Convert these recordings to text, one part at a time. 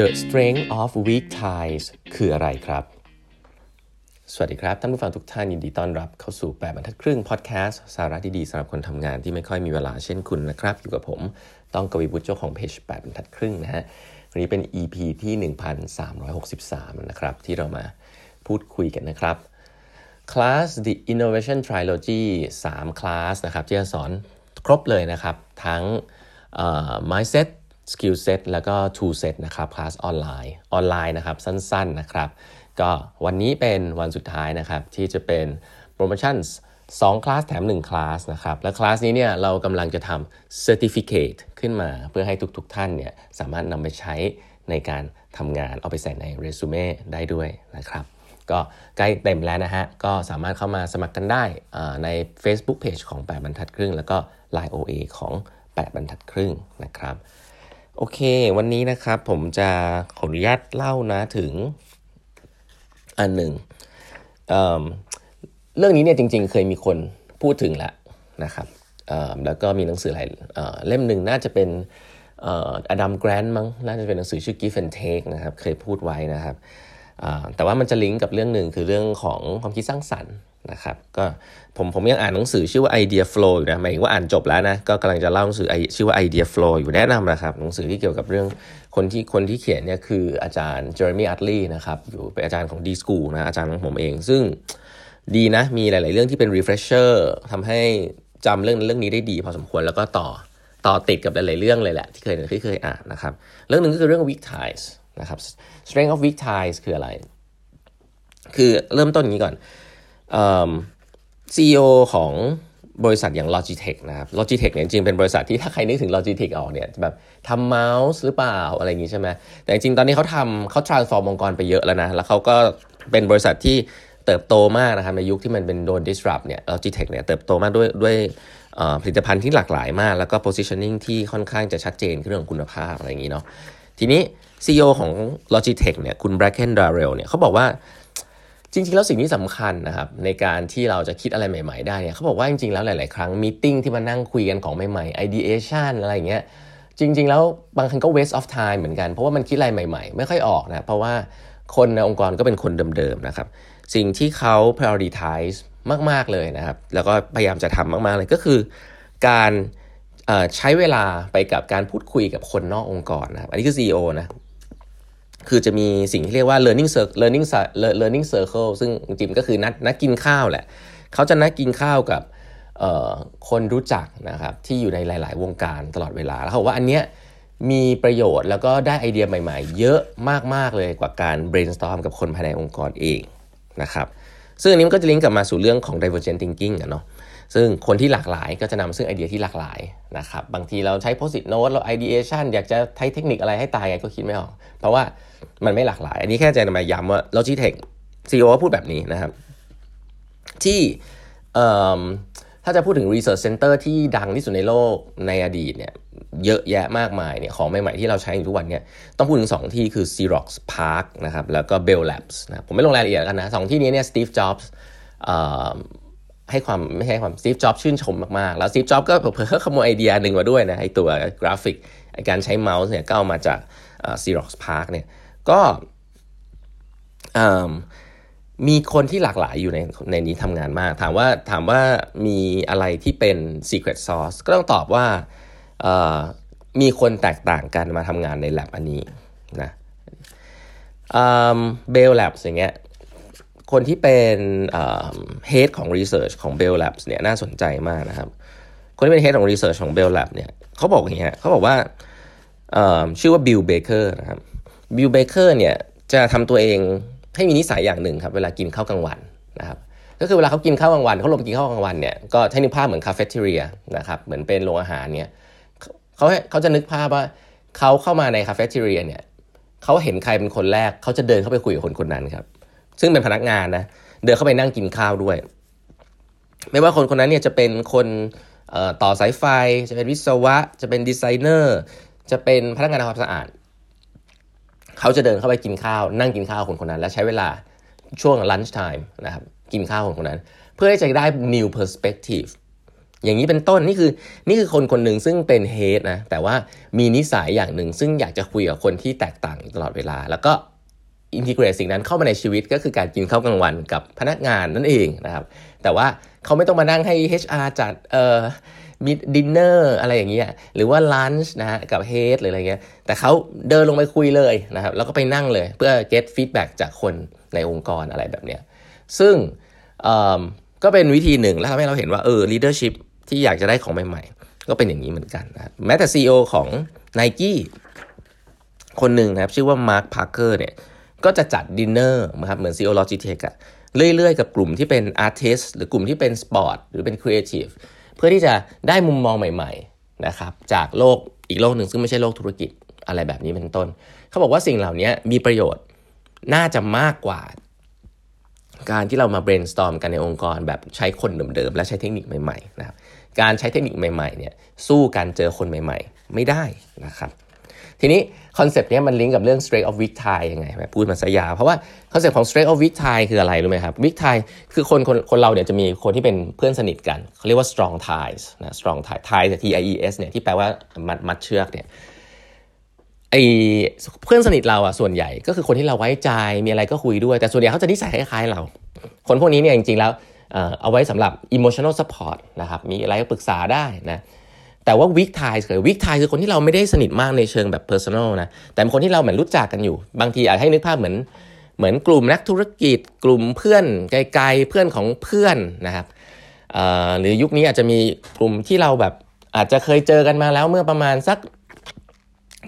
The strength of weak ties คืออะไรครับ สวัสดีครับ ท่านผู้ฟังทุกท่านยินดีต้อนรับเข้าสู่ 8บรรทัดครึ่งพอดแคสต์สาระดีๆสำหรับคนทำงานที่ไม่ค่อยมีเวลาเช่นคุณนะครับ อยู่กับผมต้องกวีบุตรเจ้าของเพจ8บรรทัดครึ่งนะฮะ วันนี้เป็น EP ที่ 1363 นะครับ ที่เรามาพูดคุยกันนะครับคลาส The Innovation Trilogy 3คลาสนะครับที่จะสอนครบเลยนะครับ ทั้ง mindset skill set แล้วก็ tool set นะครับคลาสออนไลน์ออนไลน์นะครับสั้นๆนะครับ ก็วันนี้เป็นวันสุดท้ายนะครับที่จะเป็นโปรโมชั่น2คลาสแถม 1 คลาสนะครับ และคลาสนี้เนี่ยเรากำลังจะทำ certificate ขึ้นมาเพื่อให้ทุกๆทท่านเนี่ยสามารถนำไปใช้ในการทำงานเอาไปใส่ในเรซูเม่ได้ด้วยนะครับก็ใกล้เต็มแล้วนะฮะ ก็สามารถเข้ามาสมัครกันได้ใน Facebook Page ของ 8 บรรทัดครึ่ง แล้วก็ Line OA ของ 8 บรรทัดครึ่งนะครับ โอเค วันนี้นะครับผมจะขออนุญาตเล่านะถึงอันหนึ่งเเรื่องนี้เนี่ยจริง ๆ เคยมีคนพูดถึงแล้วนะครับแล้วก็มีหนังสือหลายเล่มหนึ่งน่าจะเป็นอดัมแกรนด์มั้งน่าจะเป็นหนังสือชื่อ Give and Take นะครับเคยพูดไว้นะครับแต่ว่ามันจะลิงก์กับเรื่องหนึ่งคือเรื่องของความคิดสร้างสรรค์ นะครับก็ผมผมยังอ่านหนังสือชื่อว่า Idea Flow อยู่นะหมายถึงว่าอ่านจบแล้วนะก็กำลังจะเล่าหนังสือชื่อว่า Idea Flow อยู่แนะนำนะครับหนังสือที่เกี่ยวกับเรื่องคนที่คนที่เขียนเนี่ยคืออาจารย์เจอร์มี่อัตลีนะครับอยู่เป็นอาจารย์ของ D School นะอาจารย์ของผมเอง ซึ่งดีนะมีหลาย ๆ เรื่องที่เป็น refresher ทำให้จำเรื่องเรื่องนี้ได้ดีพอสมควรแล้วก็ต่อต่อติดกับหลาย ๆ เรื่องเลยแหละที่เคยที่เคยอ่านนะครับเรื่องหนึ่งก็คือเรื่อง weak ties นะครับ strength of weak ties คืออะไร คือเริ่มต้นอย่างนี้ก่อน ซีอีโอของบริษัทอย่าง Logitech นะครับ Logitech เนี่ยจริงเป็นบริษัทที่ถ้าใครนึกถึง Logitech ออกเนี่ยแบบทำเมาส์หรือเปล่าอะไรอย่างงี้ใช่ไหมแต่จริงตอนนี้เขาทำเขา transform องค์กรไปเยอะแล้วนะ แล้วเขาก็เป็นบริษัทที่เติบโตมากนะครับในยุคที่มันเป็นโดน disrupt เนี่ย Logitech เนี่ยเติบโตมากด้วยด้วยผลิตภัณฑ์ที่หลากหลายมาก แล้วก็ positioning ที่ค่อนข้างจะชัดเจนเรื่องคุณภาพอะไรอย่างนี้เนาะทีนี้ CEO ของ Logitech เนี่ยคุณ Bracken Darrell เนี่ยเขาบอกว่า จริงๆ แล้วสิ่งที่สำคัญนะครับในการที่เราจะคิดอะไรใหม่ๆ ได้เนี่ยเขาบอกว่าจริงๆ แล้วหลายๆ ครั้งมีติ้งที่มานั่งคุยกันของใหม่ๆ ideation อะไรอย่างเงี้ยจริง ๆ แล้วบางครั้งก็ waste of time เหมือนกัน เพราะว่ามันคิดอะไรใหม่ ๆ ไม่ค่อยออกนะเพราะว่าคนในองค์กรก็เป็นคนเดิมๆนะครับสิ่งที่เขา prioritize มากๆเลยนะครับ แล้วก็พยายามจะทำมากๆเลยก็คือ การใช้เวลาไปกับการพูดคุยกับคนนอกองค์กรนะครับอันนี้คือ CEO นะ คือจะมีสิ่งที่เรียกว่า learning circle learning learning circle ซึ่งจริงก็คือนัดนัดกินข้าวแหละ เขาจะนัดกินข้าวกับคนรู้จักนะครับที่อยู่ในหลาย ๆ วงการตลอดเวลา แล้วเขาบอกว่าอันเนี้ยมีประโยชน์แล้วก็ได้ไอเดียใหม่ ๆ เยอะมาก ๆ เลยกว่าการ brainstorm กับคนภายในองค์กรเองนะครับ ซึ่งอันนี้มันก็จะลิงก์กลับมาสู่เรื่องของ divergent thinking อะเนาะ ซึ่งคนที่หลากหลายก็จะนำซึ่งไอเดียที่หลากหลายนะครับบางทีเราใช้ post-it note เรา ideation อยากจะใช้เทคนิคอะไรให้ตายไงก็คิดไม่ออก เพราะว่ามันไม่หลากหลาย อันนี้แค่จะมาย้ำว่า Logitech CEO พูดแบบนี้นะครับ ที่ถ้าจะพูดถึง Research Center ที่ดังที่สุดในโลกในอดีตเนี่ยเยอะแยะมากมายเนี่ยของใหม่ๆที่เราใช้อยู่ทุกวันเนี่ยต้องพูดถึง 2 ที่คือ Xerox Park นะครับแล้วก็ Bell Labs นะผมไม่ลงรายละเอียดกันนะสองที่นี้เนี่ย Steve Jobs ให้ความไม่ให้ความ Steve Jobs ชื่นชมมากๆ แล้ว Steve Jobs ก็เพิ่มขโมยไอเดียหนึ่งมาด้วยนะไอตัวกราฟิกการใช้เมาส์เนี่ยก็เอามาจาก Xerox Park เนี่ยก็มีคนที่หลากหลายอยู่ในในนี้ทำงานมาก ถามว่าถามว่ามีอะไรที่เป็น secret sauce ก็ต้องตอบว่ามีคนแตกต่างกันมาทำงานใน lab อันนี้นะเบล labs อย่างเงี้ย คนที่เป็น head ของ research ของ Bell Labs เนี่ยน่าสนใจมากนะครับ คนที่เป็น head ของ research ของ Bell Labs เนี่ยเขาบอกอย่างเงี้ยเขาบอกว่าชื่อว่า Bill Baker นะครับ Bill Baker เนี่ยจะทำตัวเองให้มีนิสัยอย่างหนึ่งครับ เวลากินข้าวกลางวันนะครับก็คือเวลาเขากินข้าวกลางวันเขาลงกินข้าวกลางวันเนี่ยก็ให้นึกภาพเหมือนคาเฟ่เทเรียนะครับเหมือนเป็นโรงอาหารเนี่ยเขาเขาจะนึกภาพว่าเขาเข้ามาในคาเฟ่เทเรียเนี่ยเขาเห็นใครเป็นคนแรกเขาจะเดินเข้าไปคุยกับคนคนนั้นครับ ซึ่งเป็นพนักงานนะเดินเข้าไปนั่งกินข้าวด้วย ไม่ว่าคนคนนั้นเนี่ยจะเป็นคนต่อสายไฟ จะเป็นวิศวะ จะเป็นดีไซเนอร์ จะเป็นพนักงานทำความสะอาด เขาจะเดินเข้าไปกินข้าว นั่งกินข้าวคนคนนั้น และใช้เวลาช่วง lunch time นะครับ กินข้าวคนคนนั้น เพื่อที่จะได้ new perspective อย่างนี้เป็นต้นนี่คือนี่คือคนคนหนึ่งซึ่งเป็น head นะแต่ว่ามีนิสัยอย่างหนึ่งซึ่งอยากจะคุยกับคนที่แตกต่างตลอดเวลา แล้วก็ integrate สิ่งนั้นเข้ามาในชีวิตก็คือการกินข้าวกลางวันกับพนักงานนั่นเองนะครับแต่ว่าเขาไม่ต้องมานั่งให้ HR จัดเอ่อมีดินเนอร์อะไรอย่างเงี้ยหรือว่า lunch นะฮะกับ head หรืออะไรเงี้ยแต่เขาเดินลงไปคุยเลยนะครับแล้วก็ไปนั่งเลยเพื่อ get feedback จากคนในองค์กรอะไรแบบเนี้ยซึ่งก็เป็นวิธีหนึ่งแล้วทำให้เราเห็นว่าเออ leadership ที่อยากจะได้ของใหม่ๆ ก็เป็นอย่างนี้เหมือนกันนะแม้แต่ CEO ของ n i กี้คนหนึ่งนะครับชื่อว่ามาร์คพาร์เกอร์เนี่ย ก็จะจัดดินเนอร์นะครับเหมือน CEO Logitech อะเรื่อยๆ กับกลุ่มที่เป็น artist หรือกลุ่มที่เป็นสปอร์ตหรือเป็นครีเอทีฟเพื่อที่จะได้มุมมองใหม่ๆนะครับจากโลกอีกโลกหนึ่งซึ่งไม่ใช่โลกธุรกิจอะไรแบบนี้เป็นต้น เขาบอกว่าสิ่งเหล่านี้มีประโยชน์น่าจะมากกว่า การที่เรามา brainstorm กันในองค์กรแบบใช้คนเดิมๆและใช้เทคนิคใหม่ๆนะครับการใช้เทคนิคใหม่ๆเนี่ยสู้การเจอคนใหม่ ๆ ไม่ได้นะครับ ทีนี้ concept นี้มันลิงก์กับเรื่อง strength of weak tie ยังไงพูดมาซะยาว เพราะว่า concept ของ strength of weak tie คืออะไรรู้ไหมครับ weak tie คือคนคนคนเราเนี่ยจะมีคนที่เป็นเพื่อนสนิทกันเขาเรียกว่า strong ties นะ strong tie tie แต่ T I E S เนี่ยที่แปลว่ามัดมัดเชือกเนี่ยไอเพื่อนสนิทเราอะส่วนใหญ่ก็คือคนที่เราไว้ใจมีอะไรก็คุยด้วย แต่ส่วนใหญ่เขาจะนิสัยคล้ายๆเรา คนพวกนี้เนี่ยจริงๆแล้วเอาไว้สำหรับ emotional support นะครับมีอะไรก็ปรึกษาได้นะ แต่ว่า weak ties คือ weak ties คือคนที่เราไม่ได้สนิทมากในเชิงแบบ personal นะแต่เป็นคนที่เราเหมือนรู้จักกันอยู่ บางทีอาจให้นึกภาพเหมือนเหมือนกลุ่มนักธุรกิจ กลุ่มเพื่อนไกลๆเพื่อนของเพื่อนนะครับหรือยุคนี้อาจจะมีกลุ่มที่เราแบบอาจจะเคยเจอกันมาแล้วเมื่อประมาณสัก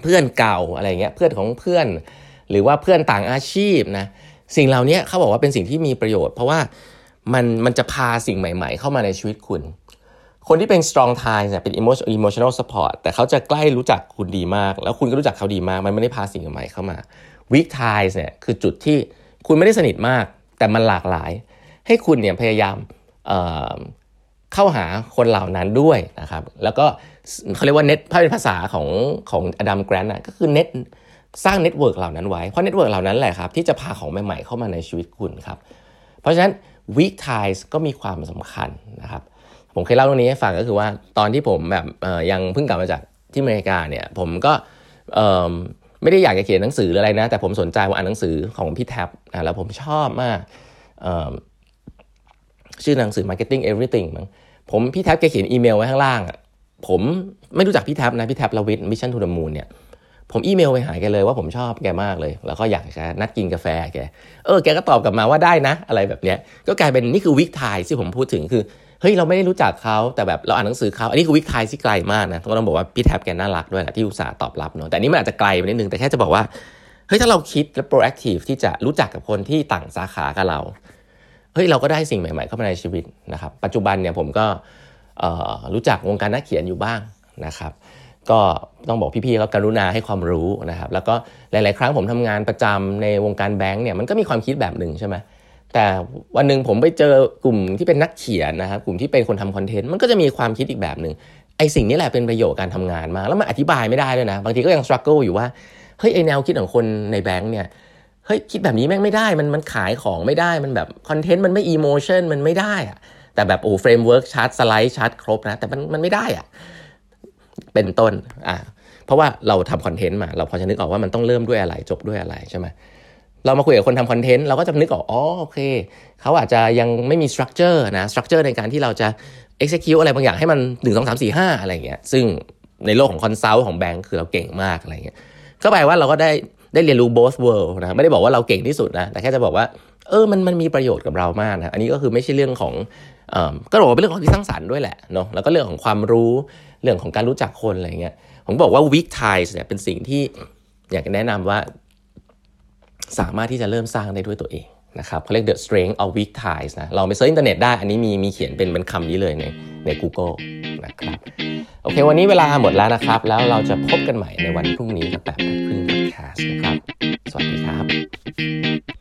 เพื่อนเก่าอะไรเงี้ยเพื่อนของเพื่อน หรือว่าเพื่อนต่างอาชีพนะสิ่งเหล่านี้เขาบอกว่าเป็นสิ่งที่มีประโยชน์ เพราะว่ามันมันจะพาสิ่งใหม่ ๆ เข้ามาในชีวิตคุณ คนที่เป็น strong ties เนี่ยเป็น emotional support แต่เขาจะใกล้รู้จักคุณดีมาก แล้วคุณก็รู้จักเขาดีมาก มันไม่ได้พาสิ่งใหม่เข้ามา weak ties เนี่ยคือจุดที่คุณไม่ได้สนิทมาก แต่มันหลากหลาย ให้คุณเนี่ยพยายามเข้าหาคนเหล่านั้นด้วยนะครับ แล้วก็เขาเรียกว่าเน็ตถ้าเป็นภาษาของของอดัมแกรนต์ก็คือเน็ตสร้าง network เหล่านั้นไว้ เพราะ network เหล่านั้นแหละครับที่จะพาของใหม่ๆเข้ามาในชีวิตคุณครับ เพราะฉะนั้น weak ties ก็มีความสำคัญนะครับ ผมเคยเล่าเรื่องนี้ให้ฟังก็คือว่าตอนที่ผมแบบยังเพิ่งกลับมาจากที่อเมริกาเนี่ยผมก็ไม่ได้อยากจะเขียนหนังสืออะไรนะ แต่ผมสนใจว่าอ่านหนังสือของพี่แท็บนะแล้วผมชอบมากชื่อหนังสือ Marketing Everything มั้งผมพี่แท็บแกเขียนอีเมลไว้ข้างล่างอะผมไม่รู้จักพี่แท็บนะพี่แท็บรวิศ Mission To The Moon เนี่ยผมอีเมลไปหาแกเลยว่าผมชอบแกมากเลย แล้วก็อยากจะนัดกินกาแฟแก เออแกก็ตอบกลับมาว่าได้นะ อะไรแบบเนี้ยก็กลายเป็นนี่คือ weak tie ที่ผมพูดถึงคือ เฮ้ยเราไม่ได้รู้จักเขาแต่แบบเราอ่านหนังสือเขาอันนี้คือ weak tie ที่ไกลมากนะก็ต้องบอกว่าพี่แท็บแกน่ารักด้วยแหละที่อุตส่าห์ตอบรับเนาะแต่นี้มันอาจจะไกลไปนิดนึงแต่แค่จะบอกว่าเฮ้ยถ้าเราคิดและ proactive ที่จะรู้จักกับคนที่ต่างสาขากับเราเฮ้ยเราก็ได้สิ่งใหม่ๆเข้ามาในชีวิตนะครับ ปัจจุบันเนี่ยผมก็รู้จักวงการนักเขียนอยู่บ้างนะครับ ก็ต้องบอกพี่ๆแล้วกรุณาให้ความรู้นะครับ แล้วก็หลายๆ ครั้งผมทำงานประจำในวงการแบงก์เนี่ยมันก็มีความคิดแบบหนึ่งใช่ไหม แต่วันหนึ่งผมไปเจอกลุ่มที่เป็นนักเขียนนะครับกลุ่มที่เป็นคนทำ content มันก็จะมีความคิดอีกแบบหนึ่งไอสิ่งนี้แหละเป็นประโยชน์การทำงานมาแล้วมันอธิบายไม่ได้ด้วยนะ บางทีก็ยัง struggle อยู่ว่าเฮ้ยไอแนวคิดของคนในแบงก์เนี่ยเฮ้ยคิดแบบนี้แม่งไม่ได้มันมันขายของไม่ได้มันแบบ content มันไม่ emotion มันไม่ได้อะแต่แบบโอ้ framework chart slide chart ครบนะ แต่มันมันไม่ได้อะเป็นต้นอ่าเพราะว่าเราทำ content มา เราพอจะนึกออกว่ามันต้องเริ่มด้วยอะไรจบด้วยอะไรใช่ไหม เรามาคุยกับคนทำ content เราก็จะนึกออกอ๋อโอเคเขาอาจจะยังไม่มี structure นะ structure ในการที่เราจะ execute อะไรบางอย่างให้มัน 1 2 3 4 5 อะไรเงี้ยซึ่งในโลกของ consult ของแบงก์คือเราเก่งมากอะไรเงี้ยก็แปลว่าเราก็ได้ได้เรียนรู้ both world นะไม่ได้บอกว่าเราเก่งที่สุดนะแต่แค่จะบอกว่าเออมันมันมีประโยชน์กับเรามากนะอันนี้ก็คือไม่ใช่เรื่องของก็บอกว่าเป็นเรื่องของที่สร้างสรรค์ด้วยแหละเนาะแล้วก็เรื่องของความรู้เรื่องของการรู้จักคนอะไรเงี้ยผมบอกว่า weak ties เนี่ยเป็นสิ่งที่อยากแนะนำว่า สามารถที่จะเริ่มสร้างได้ด้วยตัวเองนะครับเขาเรียก the strength of weak ties นะเราไป search อินเทอร์เน็ตได้ อันนี้มีมีเขียนเป็นเป็นคำนี้เลยในใน Google นะครับโอเค วันนี้เวลาหมดแล้วนะครับ แล้วเราจะพบกันใหม่ในวันพรุ่งนี้กับแบบครึ่งพอดแคสต์นะครับ สวัสดีครับ